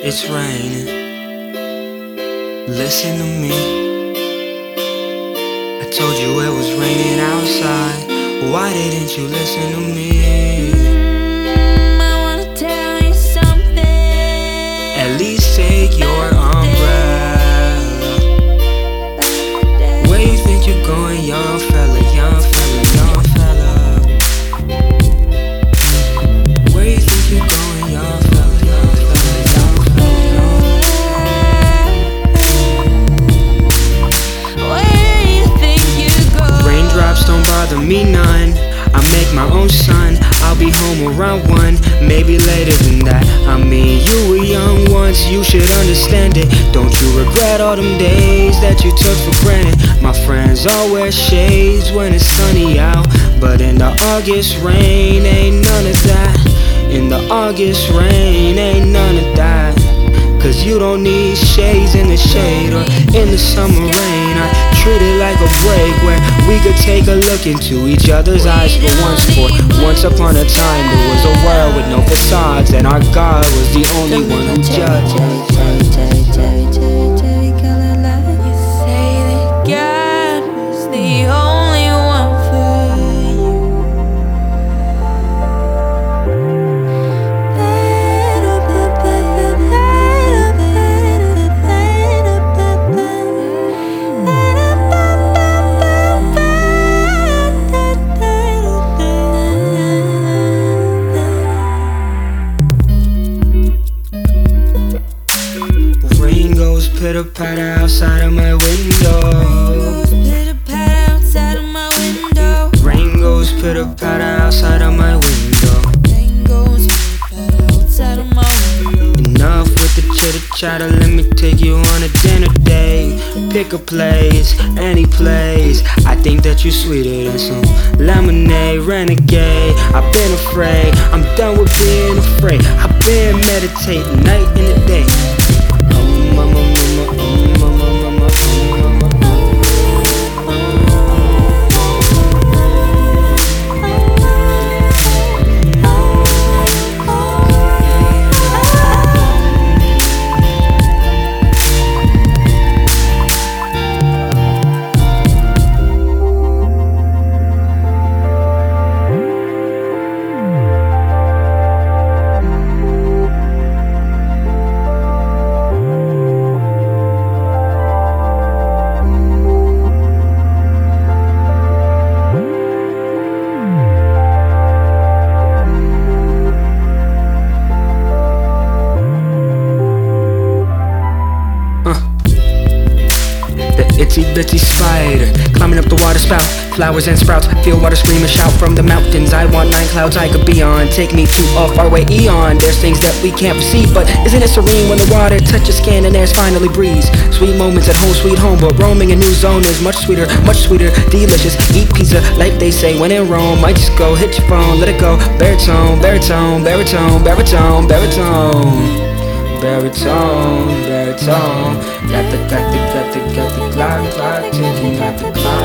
It's raining. Listen to me. I told you it was raining outside. Why didn't you listen to me? Maybe later than that. I mean, you were young once, you should understand it. Don't you regret all them days that you took for granted? My friends all wear shades when it's sunny out, but in the August rain, ain't none of that. In the August rain, ain't none of that. Cause you don't need shades in the shade or in the summer rain. I we could take a look into each other's eyes for once. For once upon a time, there was a world with no facades, and our God was the only one who judged. Pitter patter outside of my window. Pitter patter outside of my window. Rain goes pitter patter outside of my window. Rain goes pitter patter outside of my window. Enough with the chitter chatter, let me take you on a dinner date. Pick a place, any place. I think that you're sweeter than some lemonade, renegade. I've been afraid, I'm done with being afraid. I've been meditating night and day. Spider climbing up the water spout. Flowers and sprouts, feel water scream and shout from the mountains. I want nine clouds I could be on. Take me to a faraway eon. There's things that we can't see, but isn't it serene when the water touches skin and there's finally breeze? Sweet moments at home, sweet home, but roaming a new zone is much sweeter, much sweeter, delicious. Eat pizza like they say when in Rome. Might just go hit your phone, let it go. Baritone, baritone, baritone, baritone, baritone. Baritone, baritone. Got the, got the, got the, got the clock, clock ticking. Got the clock,